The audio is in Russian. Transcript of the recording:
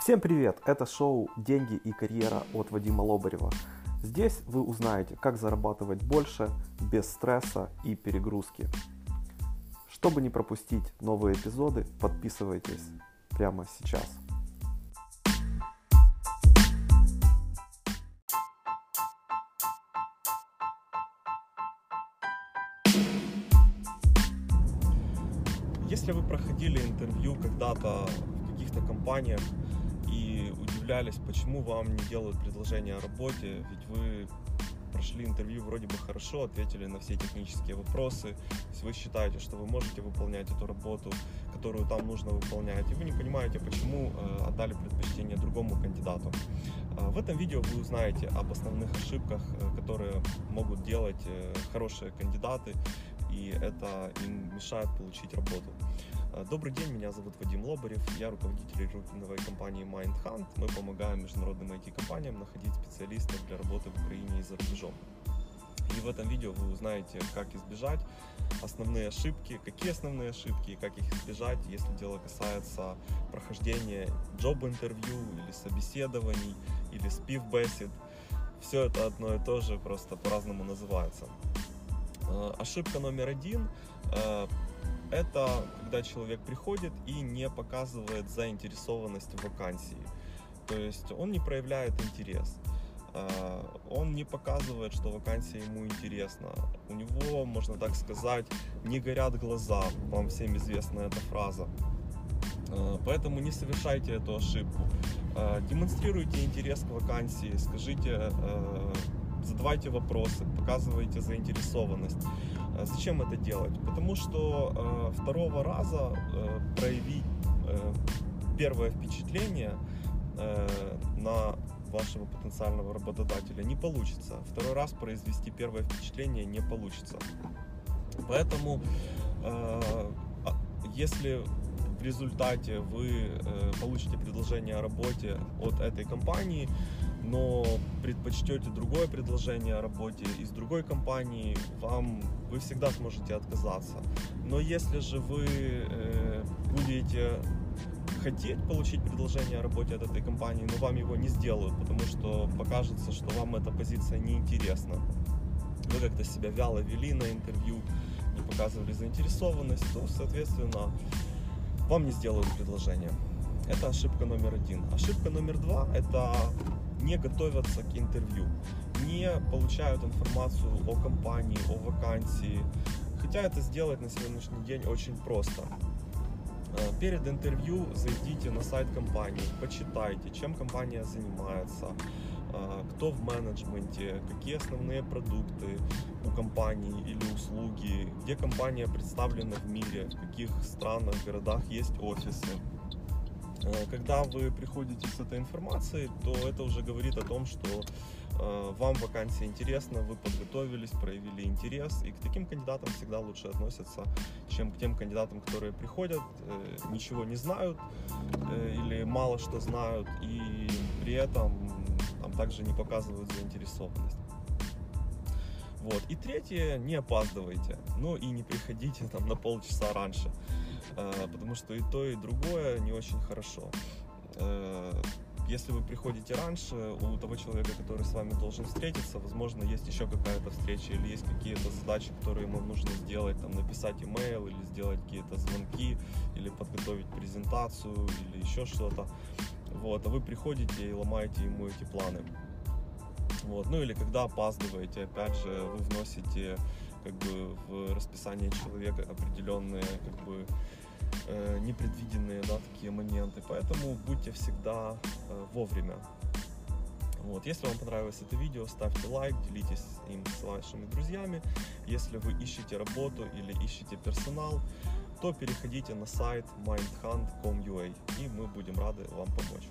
Всем привет! Это шоу «Деньги и карьера» от Вадима Лобарева. Здесь вы узнаете, как зарабатывать больше без стресса и перегрузки. Чтобы не пропустить новые эпизоды, подписывайтесь прямо сейчас. Если вы проходили интервью когда-то в каких-то компаниях удивлялись, почему вам не делают предложение о работе, ведь вы прошли интервью вроде бы хорошо, ответили на все технические вопросы, есть вы считаете, что вы можете выполнять эту работу, которую там нужно выполнять, и вы не понимаете, почему э, отдали предпочтение другому кандидату. А в этом видео вы узнаете об основных ошибках, э, которые могут делать э, хорошие кандидаты, и это им мешает получить работу. Э, добрый день, меня зовут Вадим Лобарев, я руководитель рекрутинговой компании MindHunt. Мы помогаем международным IT-компаниям находить специалистов для работы в Украине и за рубежом. И в этом видео вы узнаете, как избежать основные ошибки, какие основные ошибки и как их избежать, если дело касается прохождения джоб-интервью или собеседований, или спив-бесед. Все это одно и то же, просто по-разному называется. Э, ошибка номер один э, это когда человек приходит и не показывает заинтересованность в вакансии. То есть он не проявляет интерес. Э, он не показывает, что вакансия ему интересна. У него, можно так сказать, не горят глаза. Вам всем известна эта фраза. Поэтому не совершайте эту ошибку. Демонстрируйте интерес к вакансии, скажите задавайте вопросы, показывайте заинтересованность. А зачем это делать? Потому что э, второго раза э, проявить э, первое впечатление э, на вашего потенциального работодателя не получится. Второй раз произвести первое впечатление не получится. Поэтому, э, а, если в результате вы э, получите предложение о работе от этой компании, но предпочтете другое предложение о работе из другой компании, вам вы всегда сможете отказаться. Но если же вы э, будете хотеть получить предложение о работе от этой компании, но вам его не сделают, потому что покажется, что вам эта позиция неинтересна. Вы как-то себя вяло вели на интервью, не показывали заинтересованность, то, соответственно, вам не сделают предложение. Это ошибка номер один. Ошибка номер два – это не готовятся к интервью, не получают информацию о компании, о вакансии. Хотя это сделать на сегодняшний день очень просто. Э, перед интервью зайдите на сайт компании, почитайте, чем компания занимается, э, кто в менеджменте, какие основные продукты у компании или услуги, где компания представлена в мире, в каких странах, городах есть офисы. Э, когда вы приходите с этой информацией, то это уже говорит о том, что э, вам вакансия интересна, вы подготовились, проявили интерес, и к таким кандидатам всегда лучше относятся, чем к тем кандидатам, которые приходят, э, ничего не знают или мало что знают, и при этом там также не показывают заинтересованность. Вот. И третье, не опаздывайте, ну и не приходите там на полчаса раньше. Э, потому что и то, и другое не очень хорошо. Э, если вы приходите раньше, у того человека, который с вами должен встретиться, возможно, есть еще какая-то встреча или есть какие-то задачи, которые ему нужно сделать, там, написать имейл или сделать какие-то звонки, или подготовить презентацию, или еще что-то. Вот, а вы приходите и ломаете ему эти планы. Вот. Ну или когда опаздываете, опять же, вы вносите как бы в расписание человека определенные как бы э, непредвиденные да, такие моменты. Поэтому будьте всегда э, вовремя. Вот. Если вам понравилось это видео, ставьте лайк, делитесь им с вашими друзьями. Если вы ищете работу или ищете персонал, то переходите на сайт mindhunt.com.ua и мы будем рады вам помочь.